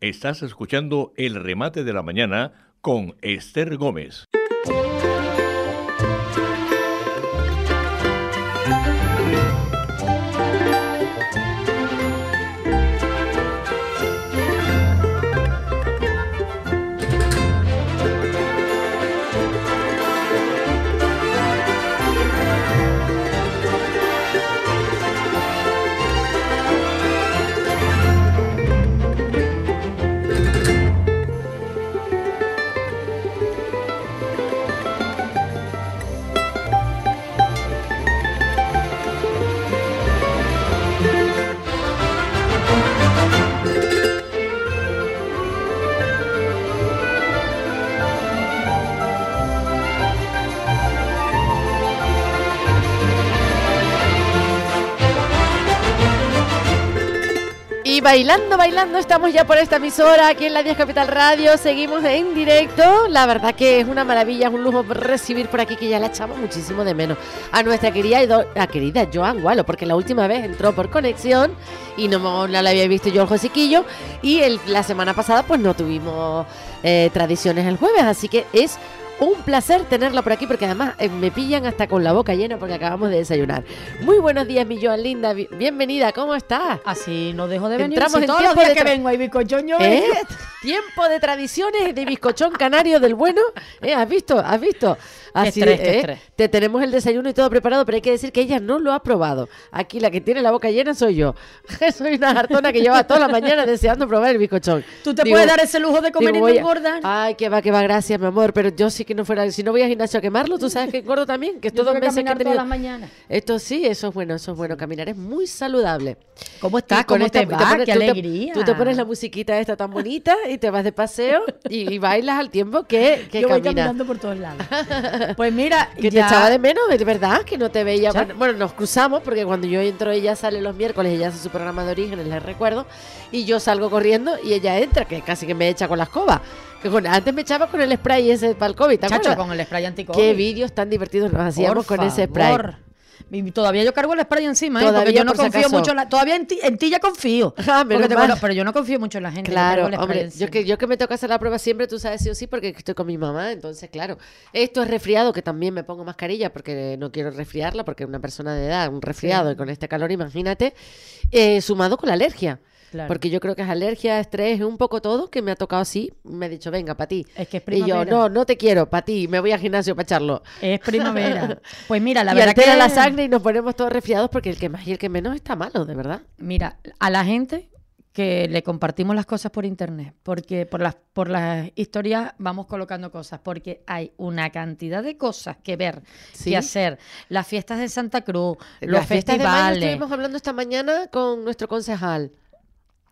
Estás escuchando el remate de la mañana con Esther Gómez. Bailando, bailando, estamos ya por esta emisora aquí en la 10 Capital Radio. Seguimos en directo. La verdad que es una maravilla, es un lujo recibir por aquí que ya la echamos muchísimo de menos. A nuestra querida, a querida Joan Gualo, porque la última vez entró por conexión y no, la había visto yo el Josiquillo. Y la semana pasada pues no tuvimos eh, tradiciones el jueves, así que es un placer tenerla por aquí porque además eh, me pillan hasta con la boca llena porque acabamos de desayunar. Muy buenos días, mi Joan Linda. Bienvenida, ¿cómo estás? Así no dejo de venir. Entramos si en todos los tiempo días de que vengo hay bizcochón yo ¿Eh? vengo. Tiempo de tradiciones de bizcochón canario del bueno. ¿Eh? ¿Has visto? ¿Has visto? Estrés, qué ¿eh? estrés. Te tenemos el desayuno y todo preparado, pero hay que decir que ella no lo ha probado. Aquí la que tiene la boca llena soy yo. soy una hartona que lleva toda la mañana deseando probar el bizcochón. Tú te Digo- puedes dar ese lujo de comer digo, y no voy engordar. Ay, que va, que va, gracias, mi amor. Pero yo sí que no fuera. Si no voy a gimnasio a quemarlo, tú sabes que engordo también. Que estos dos meses que he tenido. todas las mañanas. Esto sí, eso es bueno, eso es bueno. Caminar es muy saludable. ¿Cómo estás? ¿Cómo esta- te te va? pones- ¡Qué tú te-! Tú te pones la musiquita esta tan bonita y te vas de paseo y, y bailas al tiempo que, que Yo voy caminas. caminando por todos lados. Pues mira, Que ya- te echaba de menos, de verdad, que no te veía. Ya. Bueno, nos cruzamos porque cuando yo entro, ella sale los miércoles, ella hace su programa de orígenes, les recuerdo, y yo salgo corriendo y ella entra, que casi que me echa con la escoba. Que con- antes me echaba con el spray ese para el COVID, ¿te Chacho, con el spray anticovid. Qué vídeos tan divertidos nos hacíamos Por con ese spray. Y todavía yo cargo el spray encima, ¿eh? Todavía, porque yo no por confío mucho en la, todavía en ti, en ti ya confío. Ah, te- bueno, pero yo no confío mucho en la gente. yo Claro, spray hombre, yo que, yo que me toca hacer la prueba siempre, tú sabes sí o sí, porque estoy con mi mamá, entonces claro. Esto es resfriado, que también me pongo mascarilla porque no quiero resfriarla, porque una persona de edad, un resfriado, y con este calor, imagínate, eh, sumado con la alergia. Claro. Porque yo creo que es alergia, estrés, es un poco todo que me ha tocado así. Me ha dicho, venga, para ti. Es que es y yo, primavera. no, no te quiero, para ti, me voy al gimnasio para echarlo. Es primavera. Pues mira, la y verdad altera que la sangre y nos ponemos todos resfriados porque el que más y el que menos está malo, de verdad. Mira, a la gente que le compartimos las cosas por internet, porque por las, por las historias vamos colocando cosas, porque hay una cantidad de cosas que ver, Sí. que hacer. Las fiestas de Santa Cruz, los Las fiestas de mayo festivales, estuvimos hablando esta mañana con nuestro concejal.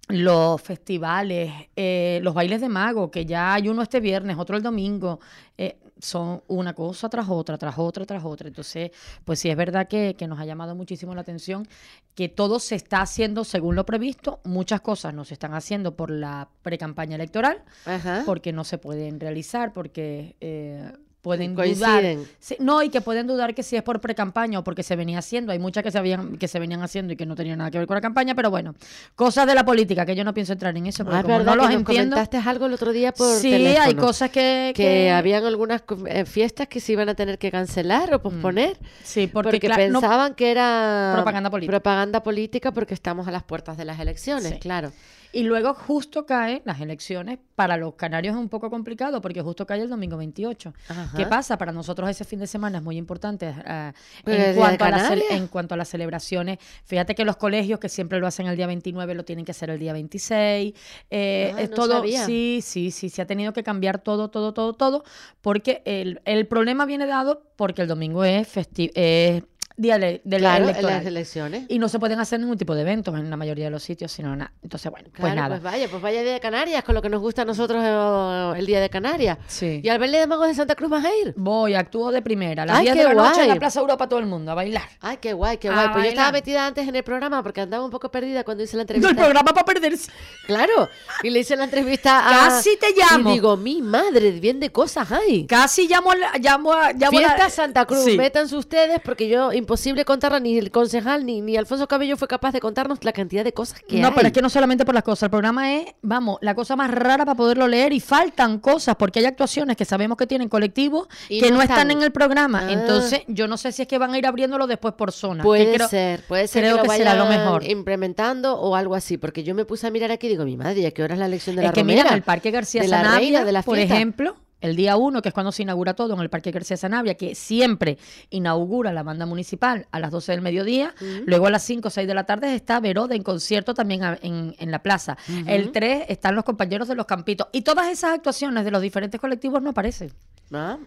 Los festivales, eh, los bailes de mago, que ya hay uno este viernes, otro el domingo, eh, son una cosa tras otra, tras otra, tras otra. Entonces, pues sí es verdad que, que nos ha llamado muchísimo la atención que todo se está haciendo según lo previsto, muchas cosas no se están haciendo por la precampaña electoral, Ajá. porque no se pueden realizar, porque eh, pueden Coinciden. dudar. Sí, no, y que pueden dudar que si es por precampaña o porque se venía haciendo. Hay muchas que se, habían, que se venían haciendo y que no tenían nada que ver con la campaña, pero bueno, cosas de la política que yo no pienso entrar en eso, porque Ah, es como verdad no los que nos entiendo. comentaste algo el otro día por Sí, teléfono. hay cosas que, que, habían algunas eh, fiestas que se iban a tener que cancelar o posponer Sí, porque, porque, cla- no- pensaban que era Propaganda política. propaganda política porque estamos a las puertas de las elecciones, Sí. claro. Y luego justo caen las elecciones. Para los canarios es un poco complicado porque justo cae el domingo 28. Ajá. ¿Qué pasa? Para nosotros ese fin de semana es muy importante eh, en, ¿de cuanto a las en cuanto a las celebraciones. Fíjate que los colegios que siempre lo hacen el día 29 lo tienen que hacer el día 26. Eh, Ah, es no todo, sabía. sí, sí, sí, se ha tenido que cambiar todo, todo, todo, todo, porque el, el problema viene dado porque el domingo es festi- es día ele- del claro, las elecciones. Y no se pueden hacer ningún tipo de eventos en la mayoría de los sitios, sino nada. Entonces, bueno, pues Claro, nada. pues vaya, pues vaya día de Canarias, con lo que nos gusta a nosotros eh, el día de Canarias. Sí. ¿Y al baile de magos de Santa Cruz vas a ir? Voy, actúo de primera. A las Ay, 10 de la noche en la guay. Plaza Europa todo el mundo a bailar. Ay, qué guay, qué A guay. Pues yo estaba metida antes en el programa porque andaba un poco perdida cuando hice la No, entrevista. el programa para perderse. Claro, y le hice la entrevista a... Casi te llamo. Y digo, mi madre, bien de cosas hay. Casi llamo a la- llamo a, llamo a la- Fiesta Santa Cruz, Sí. métanse ustedes porque yo, imposible contarla, ni el concejal ni, ni Alfonso Cabello fue capaz de contarnos la cantidad de cosas que no, hay. pero es que no solamente por las cosas. El programa es, vamos, la cosa más rara para poderlo leer y faltan cosas porque hay actuaciones que sabemos que tienen colectivos Y que no no están están. en el programa. Ah. Entonces, yo no sé si es que van a ir abriéndolo después por zona. que Puede creo- ser, puede ser creo que, lo que será lo mejor. implementando o algo así, porque yo me puse a mirar aquí y digo, mi madre, ¿y a qué hora es la elección de Es la que Romera? mira, en el Parque García de la Sanabria, reina de la por ejemplo, el día 1, que es cuando se inaugura todo en el Parque García Sanabria, que siempre inaugura la banda municipal a las 12 del mediodía, luego a las 5 o 6 de la tarde está Veroda en concierto también a- en, en la plaza. El 3 están los compañeros de los campitos. Y todas esas actuaciones de los diferentes colectivos no aparecen. Ah,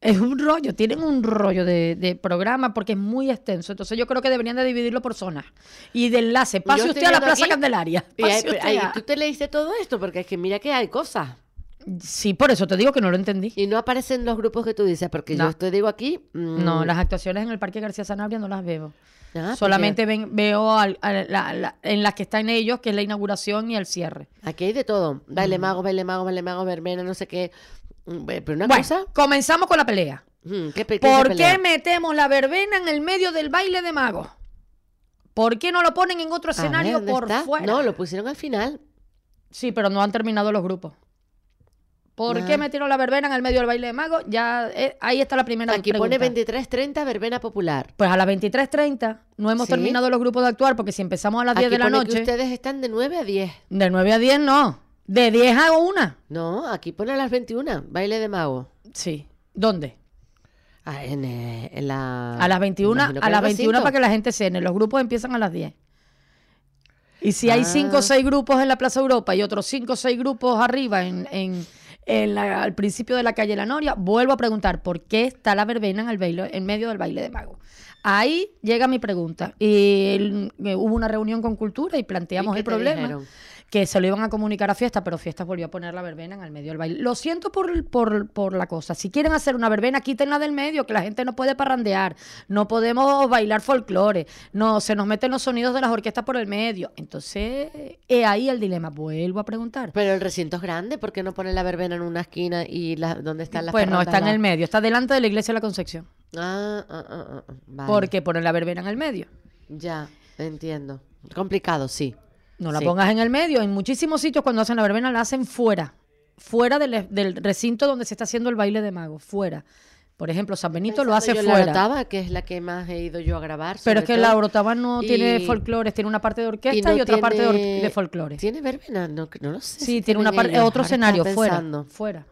Es un rollo, tienen un rollo de, de programa porque es muy extenso. Entonces yo creo que deberían de dividirlo por zonas. Y de enlace, pase Yo usted a la Plaza aquí, Candelaria. y hay- pase usted ay, a- tú te leíste todo esto, porque es que mira que hay cosas. Sí, por eso te digo que no lo entendí. Y no aparecen los grupos que tú dices, porque No. yo te digo aquí... mm, No, las actuaciones en el Parque García Sanabria no las veo. ah, porque Solamente ven- veo al- a la- la- en las que están ellos, que es la inauguración y el cierre. Aquí hay de todo. Baile mago, baile mago, baile mago, verbena, no sé qué. Mm, Pero una bueno, cosa... comenzamos con la pelea. mm, ¿qué ¿Por pelea? qué metemos la verbena en el medio del baile de magos? ¿Por qué no lo ponen en otro ver, escenario ¿dónde por está? fuera? No, lo pusieron al final. Sí, pero no han terminado los grupos. ¿Por Ah. qué metieron la verbena en el medio del baile de magos? Ya, eh, ahí está la primera Aquí pone pregunta. 23.30, verbena popular. Pues a las 23.30 no hemos Sí. terminado los grupos de actuar porque si empezamos a las 10 Aquí de la pone noche, que ustedes están de 9 a 10. de 9 a 10 no, de 10 a 1. No, aquí pone a las 21, baile de mago. Sí. ¿Dónde? Ah, en, eh, en la... A las 21, imagino que a las el 21 recinto. para que la gente cene. Los grupos empiezan a las 10. Y si hay Ah. 5 o 6 grupos en la Plaza Europa y otros 5 o 6 grupos arriba en, en- en la- al principio de la calle La Noria, vuelvo a preguntar por qué está la verbena en, el baile, en medio del baile de mago. Ahí llega mi pregunta. Y el- eh, hubo una reunión con Cultura y planteamos ¿Y qué el problema. dijeron? Que se lo iban a comunicar a Fiesta, pero Fiesta volvió a poner la verbena en el medio del baile. Lo siento por, por, por la cosa. Si quieren hacer una verbena, quítenla del medio, que la gente no puede parrandear. No podemos bailar folclore. No, se nos meten los sonidos de las orquestas por el medio. Entonces, he ahí el dilema. Vuelvo a preguntar. Pero el recinto es grande, ¿por qué no ponen la verbena en una esquina y la, dónde están las Pues no, está en el medio. Está delante de la iglesia de la Concepción. Ah, ah, ah, ah, ah, vale. ¿Por qué ponen la verbena en el medio? Ya, entiendo. Complicado, sí. No la Sí. pongas en el medio. En muchísimos sitios cuando hacen la verbena la hacen fuera. Fuera del, del recinto donde se está haciendo el baile de mago. Fuera. Por ejemplo, San Benito lo hace yo en La fuera. Orotava, que es la que más he ido yo a grabar. Pero es que todo. la Orotava no tiene folclores, tiene una parte de orquesta y, no otra parte de, folclores. ¿Tiene verbena? No, no lo sé. Sí, si tiene una parte, otro escenario fuera, fuera.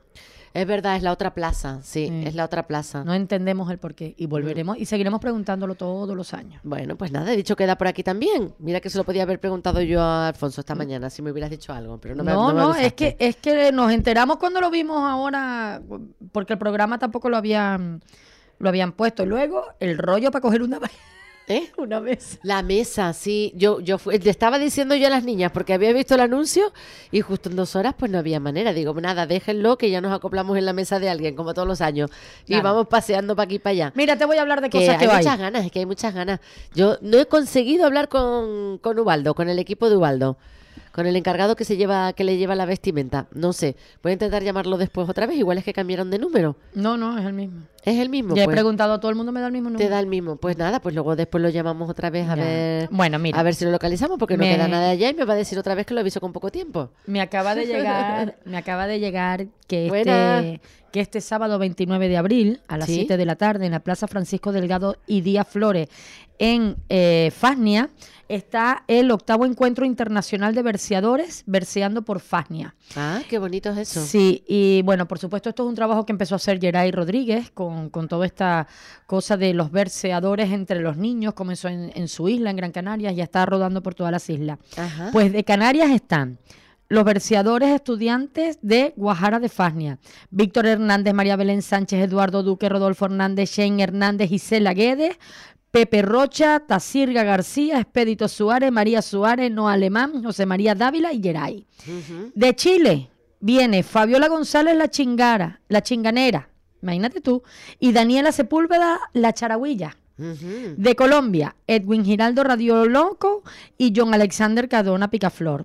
Es verdad, es la otra plaza. Sí, Sí. es la otra plaza. No entendemos el porqué y volveremos y seguiremos preguntándolo todos los años. Bueno, pues nada, he dicho que da por aquí también. Mira que se lo podía haber preguntado yo a Alfonso Mm. esta mañana, si me hubieras dicho algo, pero no me No, me no, es que es que nos enteramos cuando lo vimos ahora porque el programa tampoco lo habían lo habían puesto. Luego el rollo para coger una ¿Eh? una vez. La mesa, sí. Yo, yo fui- le estaba diciendo yo a las niñas, porque había visto el anuncio y justo en dos horas pues no había manera. Digo, nada, déjenlo que ya nos acoplamos en la mesa de alguien, como todos los años. Y vamos paseando para aquí y para allá. Mira, te voy a hablar de Que cosas hay que hay. muchas ganas, es que hay muchas ganas. Yo no he conseguido hablar con, con Ubaldo, con el equipo de Ubaldo, con el encargado que se lleva, que le lleva la vestimenta. No sé, voy a intentar llamarlo después otra vez, igual es que cambiaron de número. No, no, es el mismo. Es el mismo. ya he pues. preguntado a todo el mundo, me da el mismo número. Te da el mismo. Pues nada, pues luego después lo llamamos otra vez a Ya. ver. Bueno, mira. A ver si lo localizamos, porque no queda nada allá y me va a decir otra vez que lo aviso con poco tiempo. Me acaba de llegar, me acaba de llegar que este, que este sábado 29 de abril a las Sí. 7 de la tarde en la Plaza Francisco Delgado y Díaz Flores en eh, Fasnia está el octavo encuentro internacional de verseadores verseando por Fasnia. Ah, qué bonito es eso. Sí, y bueno, por supuesto, esto es un trabajo que empezó a hacer Geray Rodríguez con, con toda esta cosa de los verseadores entre los niños. Comenzó en, en su isla, en Gran Canaria, y ya está rodando por todas las islas. Ajá. Pues de Canarias están los verseadores estudiantes de Guajara de Fasnia. Víctor Hernández, María Belén Sánchez, Eduardo Duque, Rodolfo Hernández, Shane Hernández, Gisela Guedes, Pepe Rocha, Tacirga García, Expedito Suárez, María Suárez, No Alemán, José María Dávila y Geray. De Chile viene Fabiola González La Chingara, La Chinganera, imagínate tú, y Daniela Sepúlveda La Charagüilla. Ujú. De Colombia, Edwin Giraldo Radio Loco y John Alexander Cadona Picaflor.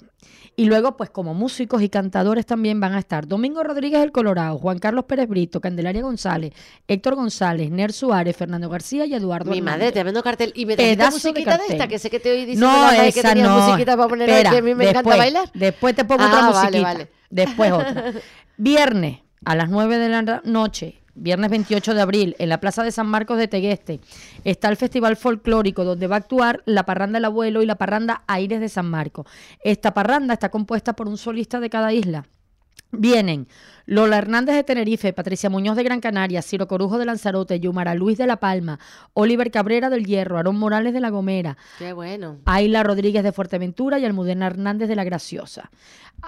Y luego, pues como músicos y cantadores también van a estar Domingo Rodríguez el Colorado, Juan Carlos Pérez Brito, Candelaria González, Héctor González, Ner Suárez, Fernando García y Eduardo Mi Hernández. madre, tremendo cartel. Y me trajiste de musiquita de, esta, que sé que te oí diciendo No, la madre que esa tenías no. musiquita para poner Espera, que a mí me después, encanta bailar. Después te pongo Ah, otra vale, musiquita. vale. Después otra. Viernes a las 9 de la noche, viernes 28 de abril, en la Plaza de San Marcos de Tegueste, está el Festival Folclórico donde va a actuar la Parranda El Abuelo y la Parranda Aires de San Marcos. Esta parranda está compuesta por un solista de cada isla. Vienen Lola Hernández de Tenerife, Patricia Muñoz de Gran Canaria, Ciro Corujo de Lanzarote, Yumara Luis de La Palma, Oliver Cabrera del Hierro, Aarón Morales de La Gomera, Qué bueno. Ayla Rodríguez de Fuerteventura y Almudena Hernández de La Graciosa.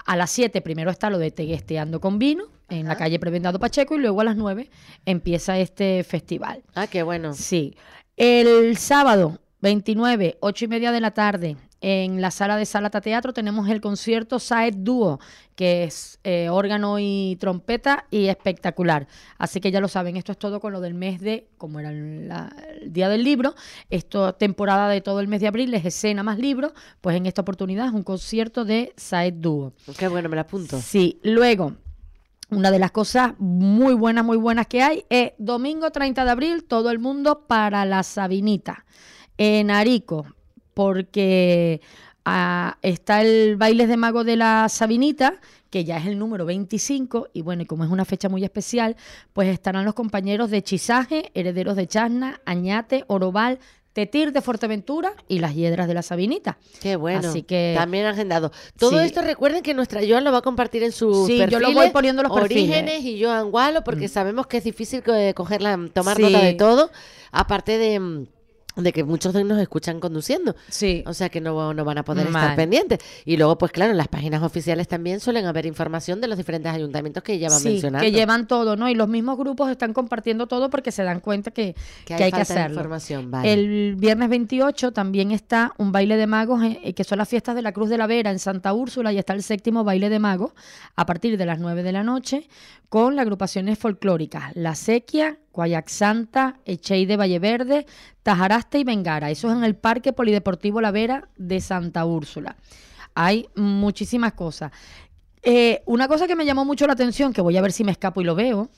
A las 7 primero está lo de Teguesteando con Vino en la calle Prebendado Pacheco y luego a las 9 empieza este festival. Ah, qué bueno. Sí. El sábado 29, 8 y media de la tarde, en la sala de Salata Teatro tenemos el concierto Saed Dúo, que es eh, órgano y trompeta y espectacular. Así que ya lo saben, esto es todo con lo del mes de, como era el, la- el día del libro, esto temporada de todo el mes de abril, es escena más libro, pues en esta oportunidad es un concierto de Saed Dúo. Qué bueno, me la apunto. Sí, luego, una de las cosas muy buenas, muy buenas que hay es domingo 30 de abril, todo el mundo para la Sabinita, en Arico, porque ah, está el Bailes de Mago de la Sabinita, que ya es el número 25, y bueno, y como es una fecha muy especial, pues estarán los compañeros de Chisaje, Herederos de Chasna, Añate, Oroval, Tetir de Fuerteventura y las Hiedras de la Sabinita. Qué bueno. Así que- También agendado. Todo Sí. esto recuerden que nuestra Joan lo va a compartir en su Sí, yo lo voy poniendo los perfiles. Mm. Orígenes y Joan Gualo, porque sabemos que es difícil co- cogerla, tomar Sí. nota de todo. Aparte de, mm, de que muchos de nos escuchan conduciendo. Sí. O sea que no, no van a poder Mal. estar pendientes. Y luego, pues claro, en las páginas oficiales también suelen haber información de los diferentes ayuntamientos que ya van Sí, mencionando. que llevan todo, ¿no? Y los mismos grupos están compartiendo todo porque se dan cuenta que, que hay, que falta de hacerlo. información, vale. El viernes 28 también está un baile de magos, eh, que son las fiestas de la Cruz de la Vera en Santa Úrsula, y está el séptimo baile de magos a partir de las 9 de la noche con las agrupaciones folclóricas La Sequia, Guayac Santa, Echey de Valleverde, Tajaraste y Bengara. Eso es en el Parque Polideportivo La Vera de Santa Úrsula. Hay muchísimas cosas. Eh, una cosa que me llamó mucho la atención, que voy a ver si me escapo y lo veo,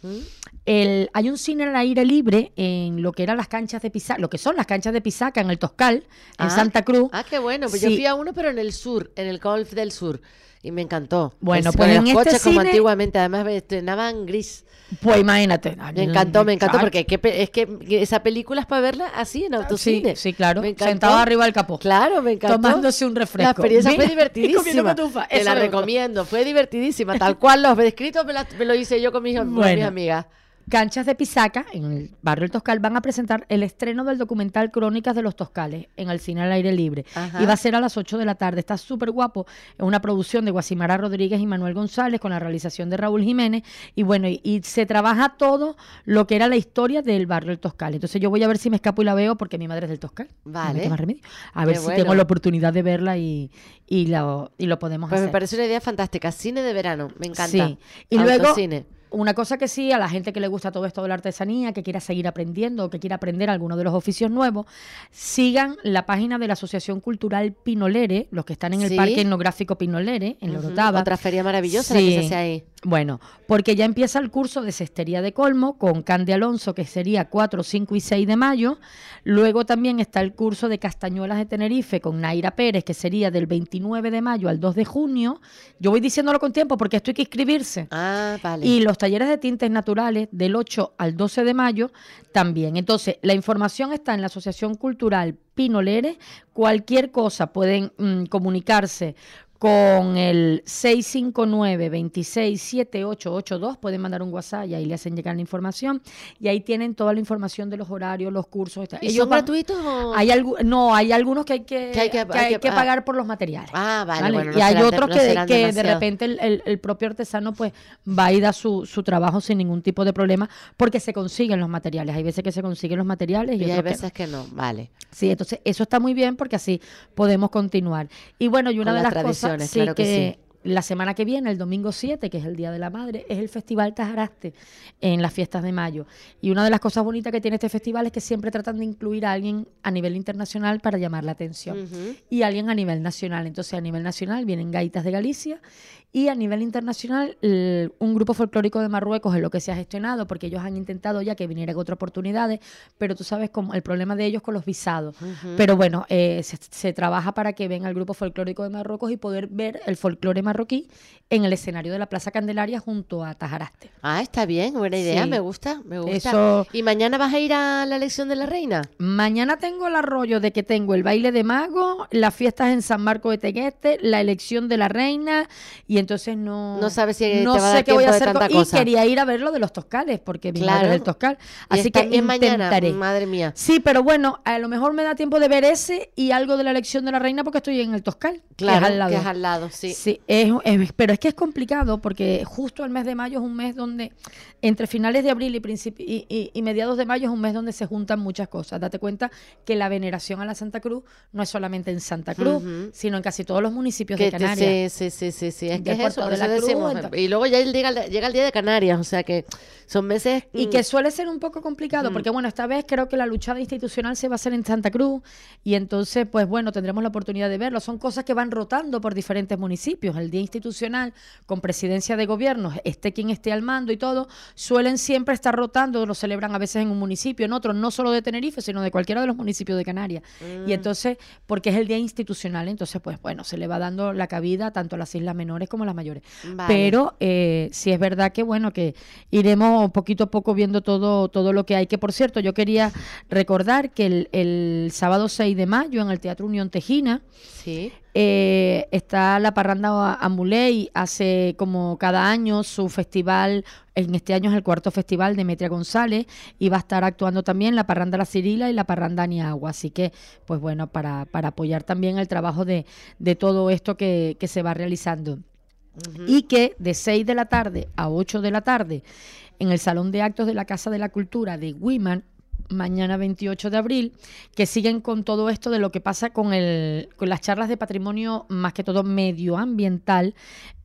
el, hay un cine al aire libre en lo que eran las canchas de Pisaca, lo que son las canchas de Pisaca en el Toscal, en Ah, Santa Cruz. Ah, qué bueno. Pues yo fui a uno, pero en el sur, en el golf del sur. Y me encantó. Bueno, Es- pues con en los este coches como cine- antiguamente. Además, estrenaban gris. Pues imagínate. Me encantó, me encantó, porque es que esa película es para verla así en Sí, autocine. sí, claro. Me encantó. Sentado arriba del capó. Claro, me encantó. Tomándose un refresco. La experiencia Mira, fue divertidísima. Te la recomiendo, fue divertidísima. Tal cual los descritos me, la- me lo hice yo con mis, con mis Bueno. amigas. Canchas de Pisaca, en el barrio El Toscal, van a presentar el estreno del documental Crónicas de los Toscales en el cine al aire libre. Ajá. Y va a ser a las 8 de la tarde. Está súper guapo. Es una producción de Guasimara Rodríguez y Manuel González con la realización de Raúl Jiménez. Y bueno, y, y se trabaja todo lo que era la historia del barrio El Toscal. Entonces yo voy a ver si me escapo y la veo porque mi madre es del Toscal. No me Vale. remedio. A ver Qué si bueno. tengo la oportunidad de verla y, y, lo, y lo podemos Pues me hacer. parece una idea fantástica. Cine de verano, me encanta. Sí. Y luego, Autocine. Una cosa que sí, a la gente que le gusta todo esto de la artesanía, que quiera seguir aprendiendo o que quiera aprender alguno de los oficios nuevos, sigan la página de la Asociación Cultural Pinolere, los que están en el Sí. Parque Etnográfico Pinolere, en Lorotava. Otra feria maravillosa la que se hace ahí. Bueno, porque ya empieza el curso de cestería de colmo con Candy Alonso, que sería 4, 5 y 6 de mayo. Luego también está el curso de castañuelas de Tenerife con Naira Pérez, que sería del 29 de mayo al 2 de junio. Yo voy diciéndolo con tiempo porque esto hay que inscribirse. Ah, vale. Y los talleres de tintes naturales del 8 al 12 de mayo también. Entonces, la información está en la Asociación Cultural Pinolere. Cualquier cosa pueden mm, comunicarse con el 659-267882. Pueden mandar un WhatsApp y ahí le hacen llegar la información. Y ahí tienen toda la información de los horarios, los cursos. ¿Y ellos son van- gratuitos o...? Hay algu- no, hay algunos que hay que, Que hay que- que hay que- ah. pagar por los materiales. Ah, vale, bueno, no y hay de- otros no que, de repente el, el- el propio artesano pues va y da su, su trabajo sin ningún tipo de problema porque se consiguen los materiales. Hay veces que se consiguen los materiales y, Y hay otros que no. veces que no, vale. Sí, entonces eso está muy bien porque así podemos continuar. Y bueno, y una Con de las cosas sí, claro que que, la semana que viene, el domingo 7, que es el Día de la Madre, es el Festival Tajaraste en las fiestas de mayo. Y una de las cosas bonitas que tiene este festival es que siempre tratan de incluir a alguien a nivel internacional para llamar la atención y alguien a nivel nacional. Entonces, a nivel nacional vienen gaitas de Galicia y a nivel internacional el- un grupo folclórico de Marruecos es lo que se ha gestionado porque ellos han intentado ya que vinieran otras oportunidades, pero tú sabes como el problema de ellos con los visados. Pero bueno, eh, se, se trabaja para que venga el grupo folclórico de Marruecos y poder ver el folclore marroquí en el escenario de la Plaza Candelaria junto a Tajaraste. Ah, está bien, buena idea, Sí. me gusta, me gusta. Eso- ¿Y mañana vas a ir a la elección de la reina? Mañana tengo el arroyo de que tengo el baile de mago, las fiestas en San Marco de Tegueste, la elección de la reina y entonces no No sabes si no te va a sé qué voy a hacer con- y quería ir a ver lo de los toscales porque mi Claro. madre es del toscal, así que también mañana, intentaré. madre mía. Sí, pero bueno, a lo mejor me da tiempo de ver ese y algo de la elección de la reina porque estoy en el toscal, Claro, que es al lado. que es al lado, sí. Sí, es, es- pero es que es complicado porque justo el mes de mayo es un mes donde, entre finales de abril y, y, y- y mediados de mayo es un mes donde se juntan muchas cosas. Date cuenta que la veneración a la Santa Cruz no es solamente en Santa Cruz, sino en casi todos los municipios Que de Canarias. sí, sí, sí, sí, sí, es que es eso, de la Cruz, decimos. entonces- Y luego ya llega, el- llega el día de Canarias, o sea que son meses... Y mm, que suele ser un poco complicado, porque bueno, esta vez creo que la luchada institucional se va a hacer en Santa Cruz y entonces, pues bueno, tendremos la oportunidad de verlo. Son cosas que van rotando por diferentes municipios. El día institucional, con presidencia de gobierno, esté quien esté al mando y todo, suelen siempre estar rotando, lo celebran a veces en un municipio, en otro, no solo de Tenerife, sino de cualquiera de los municipios de Canarias. Mm. Y entonces, porque es el día institucional, entonces, pues bueno, se le va dando la cabida tanto a las islas menores como a las mayores. Vale. Pero eh, sí es verdad que bueno que iremos poquito a poco viendo todo todo lo que hay que por cierto yo quería recordar que el, el sábado 6 de mayo en el Teatro Unión Tejina Sí. Eh, está la parranda Amuley, hace como cada año su festival, en este año es el cuarto festival de Metria González, y va a estar actuando también la parranda La Cirila y la parranda Aniagua. Así que, pues bueno, para, para apoyar también el trabajo de, de todo esto que, que se va realizando. Y que de 6 de la tarde a 8 de la tarde, en el Salón de Actos de la Casa de la Cultura de Wiman, mañana 28 de abril, que siguen con todo esto de lo que pasa con, el, con las charlas de patrimonio, más que todo medioambiental.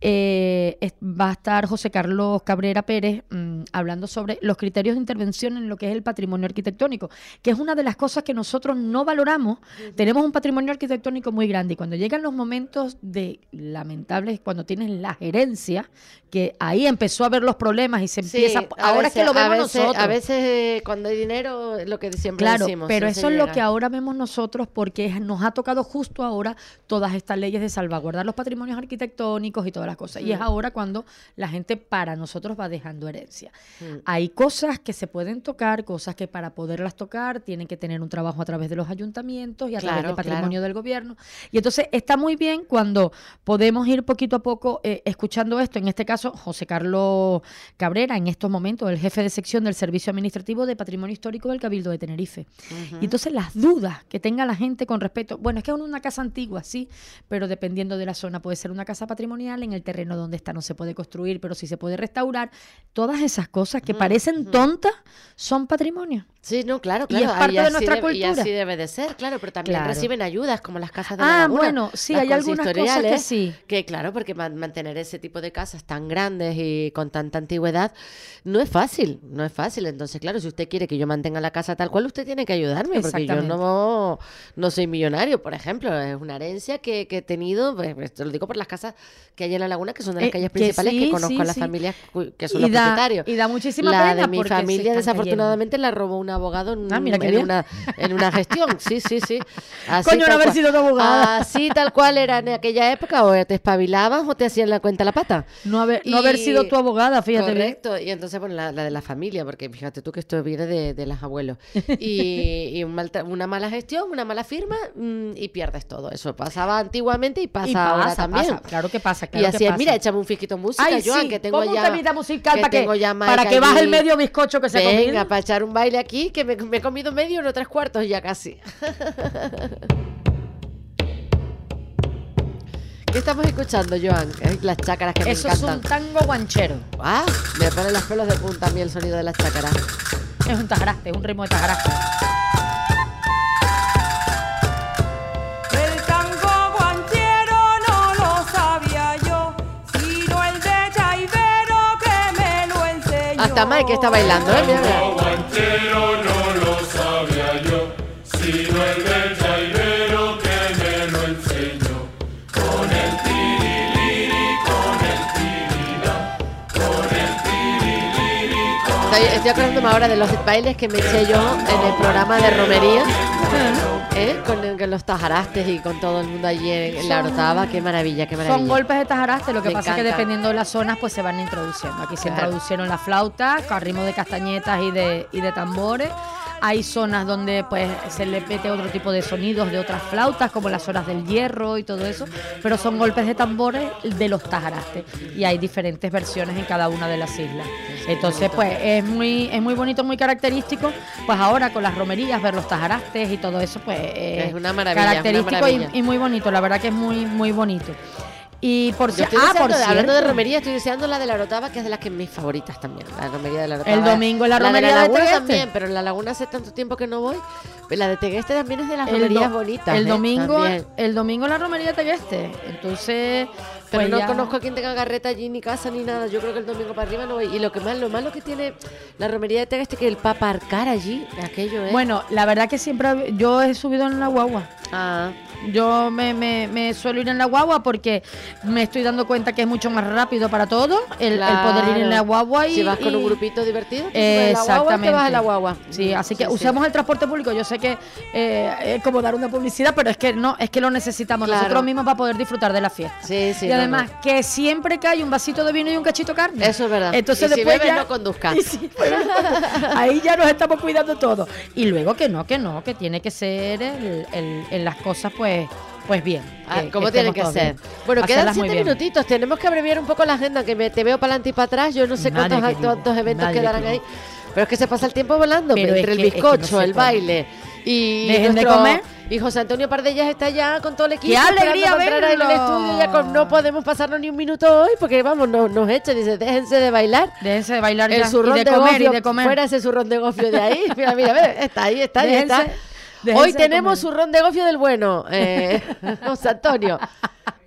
Eh, es- va a estar José Carlos Cabrera Pérez mm, hablando sobre los criterios de intervención en lo que es el patrimonio arquitectónico, que es una de las cosas que nosotros no valoramos. Tenemos un patrimonio arquitectónico muy grande y cuando llegan los momentos de lamentables, cuando tienes la gerencia, que ahí empezó a ver los problemas y se Sí, empieza... ahora es que lo vemos a veces, nosotros. A veces eh, cuando hay dinero, lo que siempre Claro, decimos. pero eso es lo que ahora vemos nosotros porque nos ha tocado justo ahora todas estas leyes de salvaguardar los patrimonios arquitectónicos y todas las cosas. Y es ahora cuando la gente para nosotros va dejando herencia. Mm. Hay cosas que se pueden tocar, cosas que para poderlas tocar tienen que tener un trabajo a través de los ayuntamientos y a través del patrimonio claro. del gobierno. Y entonces está muy bien cuando podemos ir poquito a poco eh, escuchando esto. En este caso, José Carlos Cabrera, en estos momentos, el jefe de sección del Servicio Administrativo de Patrimonio Histórico del Cabildo de Tenerife. Y entonces las dudas que tenga la gente con respecto, bueno, es que es una casa antigua, sí, pero dependiendo de la zona puede ser una casa patrimonial, en el terreno donde está no se puede construir, pero sí se puede restaurar. Todas esas cosas que parecen tontas son patrimonio. Sí, no, claro, Y claro. es ahí parte de nuestra debe- Y así debe de ser, claro, pero también Claro. reciben ayudas como las casas de la Ah, laguna, bueno, sí, hay algunas cosas que sí. Que claro, porque man- mantener ese tipo de casas tan grandes y con tanta antigüedad no es fácil, no es fácil. Entonces, claro, si usted quiere que yo mantenga la casa tal cual, usted tiene que ayudarme, porque yo no, no soy millonario, por ejemplo. Es una herencia que, que he tenido, pues, esto lo digo por las casas que hay en la laguna, que son de las Eh, calles principales, que sí, conozco sí, a las sí. familias que son y los da, propietarios. y da muchísima la pena de mi familia desafortunadamente la robó una abogado en, Ah, mira en una, en una gestión. Sí, sí, sí. Así, Coño, no haber cual. sido tu abogada. Así tal cual era en aquella época, o te espabilabas o te hacían la cuenta a la pata. No haber, no haber sido tu abogada, fíjate bien. Correcto, y entonces, bueno, la, la de la familia, porque fíjate tú que esto viene de, de los abuelos. Y, y un mal tra- una mala gestión, una mala firma, mm, y pierdes todo. Eso pasaba antiguamente y pasa, Y ahora también. pasa, claro que pasa, y así que pasa. mira, échame un fisquito música, Ay, Joan, sí, que tengo ya... musical que para que, para que baje el medio bizcocho que se ha Venga, para echar un baile aquí, que me, me he comido medio, no tres cuartos ya casi. ¿Qué estamos escuchando, Joan? Las chácaras que me Eso es encantan. un tango guanchero. Ah, me pone los pelos de punta a mí el sonido de las chácaras. Es un tajaraste, es un ritmo de tajaraste. El tango guanchero no lo sabía yo, sino el de Chaivero que me lo enseñó. Hasta Mike está bailando, ¿eh? Mira, mira. Estoy, acordándome ahora de los bailes que me eché yo en el programa de romería, ¿eh? con, el- con los tajarastes y con todo el mundo allí en, en la orotava. Qué maravilla, qué maravilla. Son golpes de tajaraste, lo que Me pasa es que dependiendo de las zonas pues se van introduciendo. Aquí se Claro. introducieron las flautas, con ritmo de castañetas y de, y de tambores. Hay zonas donde pues se le mete otro tipo de sonidos de otras flautas, como las zonas del hierro y todo eso, pero son golpes de tambores de los tajarastes y hay diferentes versiones en cada una de las islas. Entonces pues es muy es muy bonito, muy característico, pues ahora con las romerías ver los tajarastes y todo eso pues eh, Es una maravilla, una característico y- y muy bonito, la verdad que es muy muy bonito. Y por si ah, deseando- por cierto, hablando de romería, estoy deseando la de la Orotava, que es de las que mis favoritas también. La romería de la Orotava. El domingo la de romería la de Laguna Tegueste. también, pero en la Laguna hace tanto tiempo que no voy. La de Tegueste también es de las el, romerías do- bonitas. el ¿eh? domingo También. el domingo la romería de Tegueste. Entonces, Pero pues no ya- conozco a quien tenga garreta allí ni casa ni nada. Yo creo que el domingo para arriba no voy. Y lo que más, lo malo que tiene la romería de Tegueste es que el paparcar allí, aquello. Bueno, la verdad que siempre yo he subido en la guagua. Ah, Yo me, me- me suelo ir en la guagua porque me estoy dando cuenta que es mucho más rápido para todo el, el poder ir en la guagua y Si vas con un grupito divertido, te y te Exactamente. vas en la guagua. Sí, así que Sí, sí. usemos el transporte público. Yo sé que eh, es como dar una publicidad, pero es que no, es que lo necesitamos Claro. nosotros mismos para poder disfrutar de la fiesta. Sí, sí. y además, no. que siempre que hay un vasito de vino y un cachito de carne. Eso es verdad. Entonces Y si después bebes, ya- no conduzcas. Y si bebes, no conduzcas. Ahí ya nos estamos cuidando todo. Y luego que no, que no, que tiene que ser el- el- en las cosas, pues, pues bien. Ah, ¿Cómo estemos que ser? bien. Bueno, quedan Hacerlas siete minutitos. Tenemos que abreviar un poco la agenda, que me, te veo para adelante y para atrás. Yo no sé Madre cuántos, querida, cuántos eventos quedarán querida. ahí. Pero es que se pasa el tiempo volando. Pero entre el que- es que no bizcocho, el baile y Dejen de comer. Y José Antonio Pardellas está ya con todo el equipo. ¡Qué alegría ahí en el verlo! estudio. Ya con- no podemos pasarnos ni un minuto hoy porque, vamos, no, nos echa. Dice, déjense de bailar. Déjense de bailar El ya, y de, de comer gofio, y de comer. fuera ese de gofio de ahí. Mira, mira, ve, está ahí, está ahí, está. Déjense- Hoy tenemos comer. zurrón de gofio del bueno, eh, José Antonio.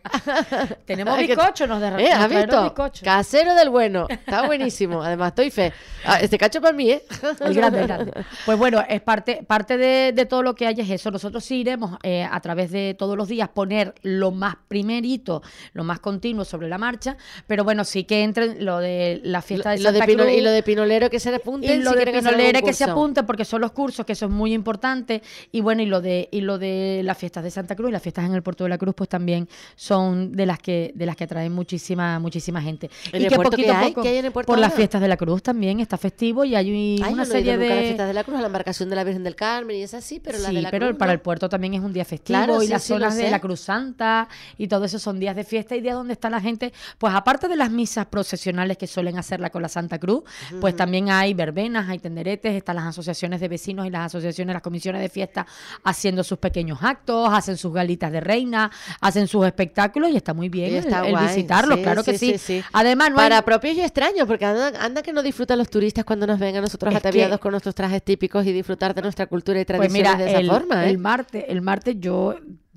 Tenemos bizcocho, nos, derra- Eh, ¿Has visto? bizcocho. Casero del bueno. Está buenísimo. Además, estoy fe. Ah, este cacho para mí, ¿eh? El grande, el grande. Pues bueno, es parte, parte de, de todo lo que hay es eso. Nosotros sí iremos eh, a través de todos los días poner lo más primerito, lo más continuo sobre la marcha, pero bueno, sí que entren lo de la fiesta de Lo de Santa Pino- Cruz. y lo de Pinolero que se apunten y lo si de algún que se apunten porque son los cursos que eso es muy importante y bueno y lo de y lo de las fiestas de Santa Cruz y las fiestas en el puerto de la Cruz pues también son de las que de las que atraen muchísima muchísima gente. ¿En y el que poquito a hay? poco ¿Qué hay en el puerto por las fiestas de la Cruz también está festivo y hay Ay, una no serie a las de fiestas de la Cruz, a la embarcación de la Virgen del Carmen y es así, pero la sí, de la pero Cruz para no. el puerto también es un día festivo Claro, y sí, las sí, zonas de la Cruz Santa y todo eso son días de fiesta y días donde está la gente, pues aparte de las misas procesionales que suelen hacerla con la Santa Cruz, pues también hay verbenas, hay tenderetes, están las asociaciones de vecinos y las asociaciones, las comisiones de fiesta haciendo sus pequeños actos, hacen sus galitas de reina, hacen sus espectáculos y está muy bien Y el, está el guay, visitarlos, sí, claro que sí. Además, no hay- Para propios y extraños, porque anda, anda que no disfrutan los turistas cuando nos ven a nosotros Es ataviados que- con nuestros trajes típicos y disfrutar de nuestra cultura y Pues tradiciones mira, de esa el, forma, ¿eh? el martes, el martes yo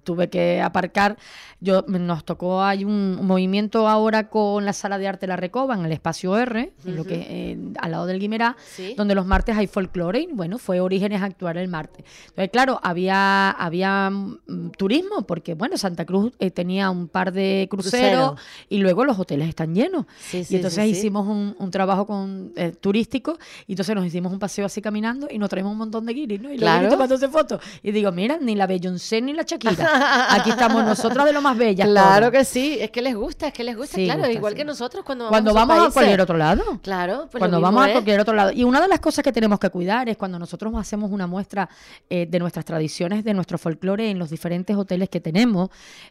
tuve que aparcar. Yo nos tocó hay un, movimiento ahora con la sala de arte La Recoba en el espacio R, en lo que eh, al lado del Guimerá, Sí. donde los martes hay folclore. y, bueno, fue Orígenes actuar el martes. Entonces, claro, había había mm, turismo porque bueno, Santa Cruz eh, tenía un par de cruceros Crucero. y luego los hoteles están llenos. Sí, sí, y entonces hicimos un, un trabajo con eh, turístico y entonces nos hicimos un paseo así caminando y nos traemos un montón de guiris, ¿no? Y Claro. luego tomándose fotos. Y digo, mira, ni la Beyoncé ni la Shakira. Aquí estamos nosotras de lo más bellas. Claro todas. que sí, es que les gusta, es que les gusta, Sí, claro, gusta, igual sí. que nosotros cuando, Cuando vamos, vamos a cualquier otro lado. Claro, pues cuando vamos a cualquier otro lado. Y una de las cosas que tenemos que cuidar es cuando nosotros hacemos una muestra eh, de nuestras tradiciones, de nuestro folclore en los diferentes hoteles que tenemos,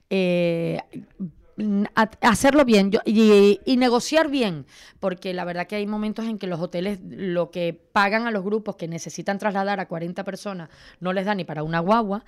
eh, a- hacerlo bien yo- y, y negociar bien, porque la verdad que hay momentos en que los hoteles lo que pagan a los grupos que necesitan trasladar a 40 personas no les da ni para una guagua,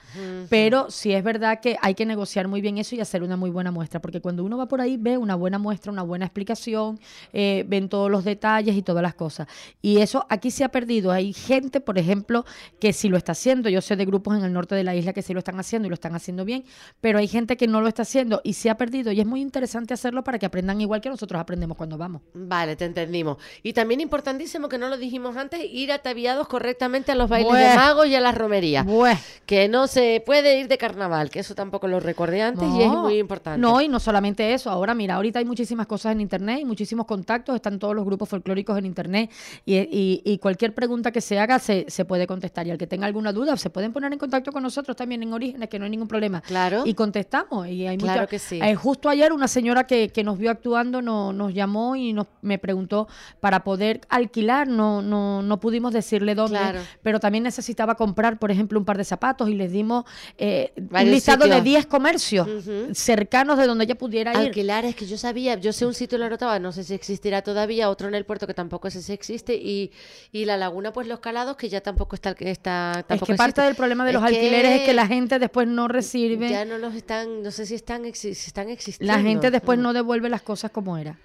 pero sí es verdad que hay que negociar muy bien eso y hacer una muy buena muestra, porque cuando uno va por ahí ve una buena muestra, una buena explicación, eh, ven todos los detalles y todas las cosas. Y eso aquí se ha perdido. Hay gente, por ejemplo, que sí lo está haciendo. Yo sé de grupos en el norte de la isla que sí lo están haciendo y lo están haciendo bien, pero hay gente que no lo está haciendo y se ha perdido. Y es muy interesante hacerlo para que aprendan igual que nosotros aprendemos cuando vamos. Vale, te entendimos. Y también importantísimo que no lo dijimos antes, ir ataviados correctamente a los bailes Bueh. de magos y a las romerías. Bueh. Que no se puede ir de carnaval, que eso tampoco lo recordé antes y es muy importante. No, y no solamente eso. Ahora, mira, ahorita hay muchísimas cosas en Internet y muchísimos contactos. Están todos los grupos folclóricos en Internet y, y- y cualquier pregunta que se haga se, se puede contestar. Y al que tenga alguna duda, se pueden poner en contacto con nosotros también en Orígenes, que no hay ningún problema. Claro. Y contestamos. Y hay Claro mucha- que sí. eh, justo ayer una señora que, que nos vio actuando no- nos llamó y nos, me preguntó para poder alquilar. No, no, no pudimos decirle dónde, Claro. pero también necesitaba comprar, por ejemplo, un par de zapatos y les dimos eh, un listado de sitios. 10 comercios cercanos de donde ella pudiera ir. Alquilar, es que yo sabía, yo sé un sitio en la no sé si existirá todavía, otro en el puerto que tampoco sé si existe, y, y la laguna, pues los calados, que ya tampoco está, está Es tampoco que parte existe. del problema de Es los alquileres es que la gente después no recibe, ya no los están, no sé si están, si están existiendo. La gente después Mm. no devuelve las cosas como era,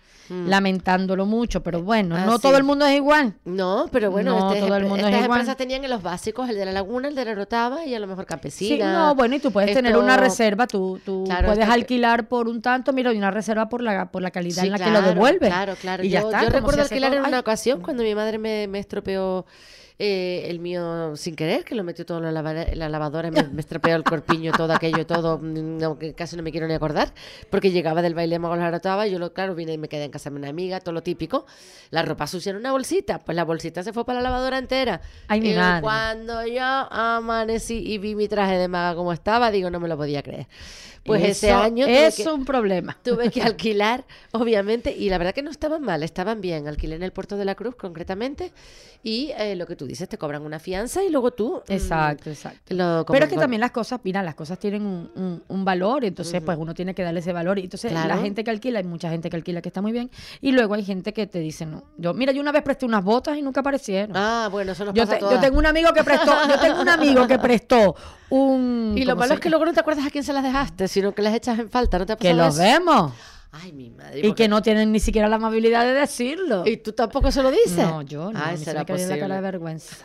lamentándolo mucho, pero bueno, Ah, no sí. todo el mundo es igual. No, pero bueno, No, este- todo el mundo es estas igual. empresas tenían en los básicos el de la laguna, el de la Rotava y a lo mejor Sí, campesina. no, bueno, y tú puedes tener una reserva, tú, tú Claro, puedes que- alquilar por un tanto, mira, y una reserva por la, por la calidad Sí, en la que lo devuelves. Claro, claro. Y yo ya está, yo recuerdo alquilar en una ocasión cuando mi madre me, me estropeó eh, el mío sin querer, que lo metió todo en la, lava- en la lavadora, me, me estropeó el corpiño, todo aquello, todo, mm, no, casi no me quiero ni acordar, porque llegaba del baile la Rotava, yo lo, claro, vine y me quedé en casa de una amiga, todo lo típico, la ropa sucia en una bolsita, pues la bolsita se fue para la lavadora entera. Ay, mi y madre. cuando yo amanecí y vi mi traje de maga como estaba, digo, no me lo podía creer. Pues ese año... tuve es que- un problema. Tuve que alquilar, obviamente, y la verdad que no estaban mal, estaban bien. Alquilé en el puerto de la Cruz, concretamente, y eh, lo que tú dices, te cobran una fianza y luego tú. mm, Exacto, exacto. lo- Pero es que también las cosas, mira, las cosas tienen un, un- un valor, entonces pues uno tiene que darle ese valor. Y entonces la gente que alquila, hay mucha gente que alquila que está muy bien, y luego hay gente que te dice, no, yo, mira, yo una vez presté unas botas y nunca aparecieron. Ah, bueno, eso nos yo, pasa te- yo tengo un amigo que prestó, yo tengo un amigo que prestó un... Y lo ¿cómo malo es que luego no te acuerdas a quién se las dejaste, sino que las echas en falta, ¿no te ha que los vemos. Ay, mi madre. Y que no tienen ni siquiera la amabilidad de decirlo. ¿Y tú tampoco se lo dices? No, yo no. Ay, mí se será me cae la cara de posible. vergüenza.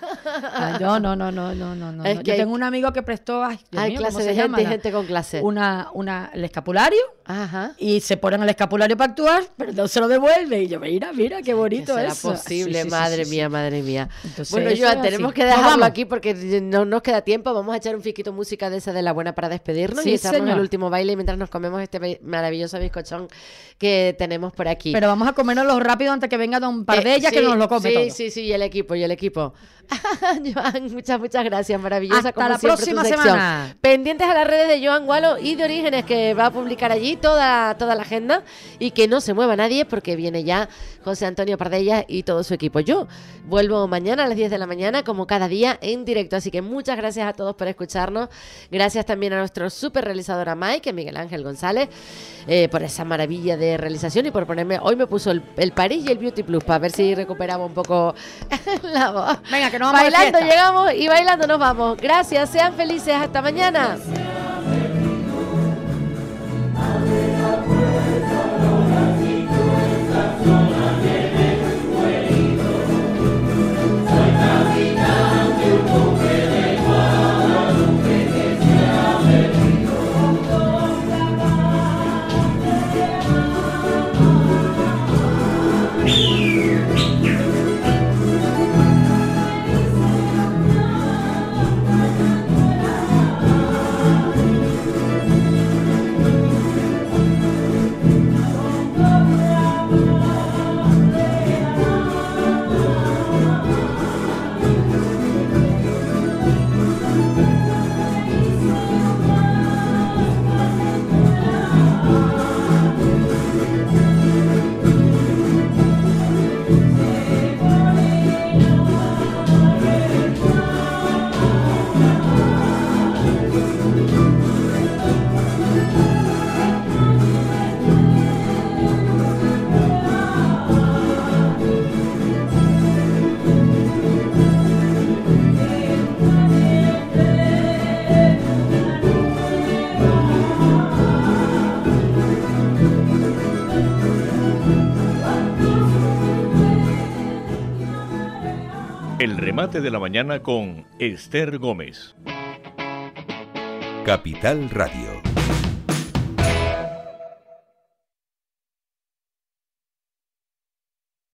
Yo no, no, no, no, no. no. Es no. que Yo hay- tengo un amigo que prestó, ay, Dios Hay mío, ¿cómo clase se de gente llama? y La- gente con clase. Una, una, el escapulario Ajá. y se ponen el escapulario para actuar, pero no se lo devuelve. Y yo, mira, mira, qué ¿Qué bonito será eso. posible? Sí, sí, sí, madre sí, mía, madre mía. Entonces, bueno, Joan, tenemos así. que dejarlo aquí porque no nos queda tiempo. Vamos a echar un fiquito música de esa de la buena para despedirnos Sí, y señor. el último baile mientras nos comemos este maravilloso bizcochón que tenemos por aquí. Pero vamos a comérnoslo rápido antes que venga Don Eh, Pardella que sí, nos lo come sí, todo. Sí, sí, y el equipo, y el equipo. Joan, muchas, muchas gracias, maravillosa Hasta como la siempre próxima semana. Pendientes a las redes de Joan Gualo y de Orígenes, que va a publicar allí toda, toda la agenda y que no se mueva nadie porque viene ya José Antonio Pardella y todo su equipo. Yo vuelvo mañana a las 10 de la mañana, como cada día, en directo. Así que muchas gracias a todos por escucharnos. Gracias también a nuestro super realizador a Mike, Miguel Ángel González, eh, por esa maravilla de realización y por ponerme. Hoy me puso el, el París y el Beauty Plus para ver si recuperaba un poco la voz. Venga, que nos vamos Bailando llegamos y bailando nos vamos. Gracias, sean felices. Hasta mañana. De la mañana con Esther Gómez. Capital Radio.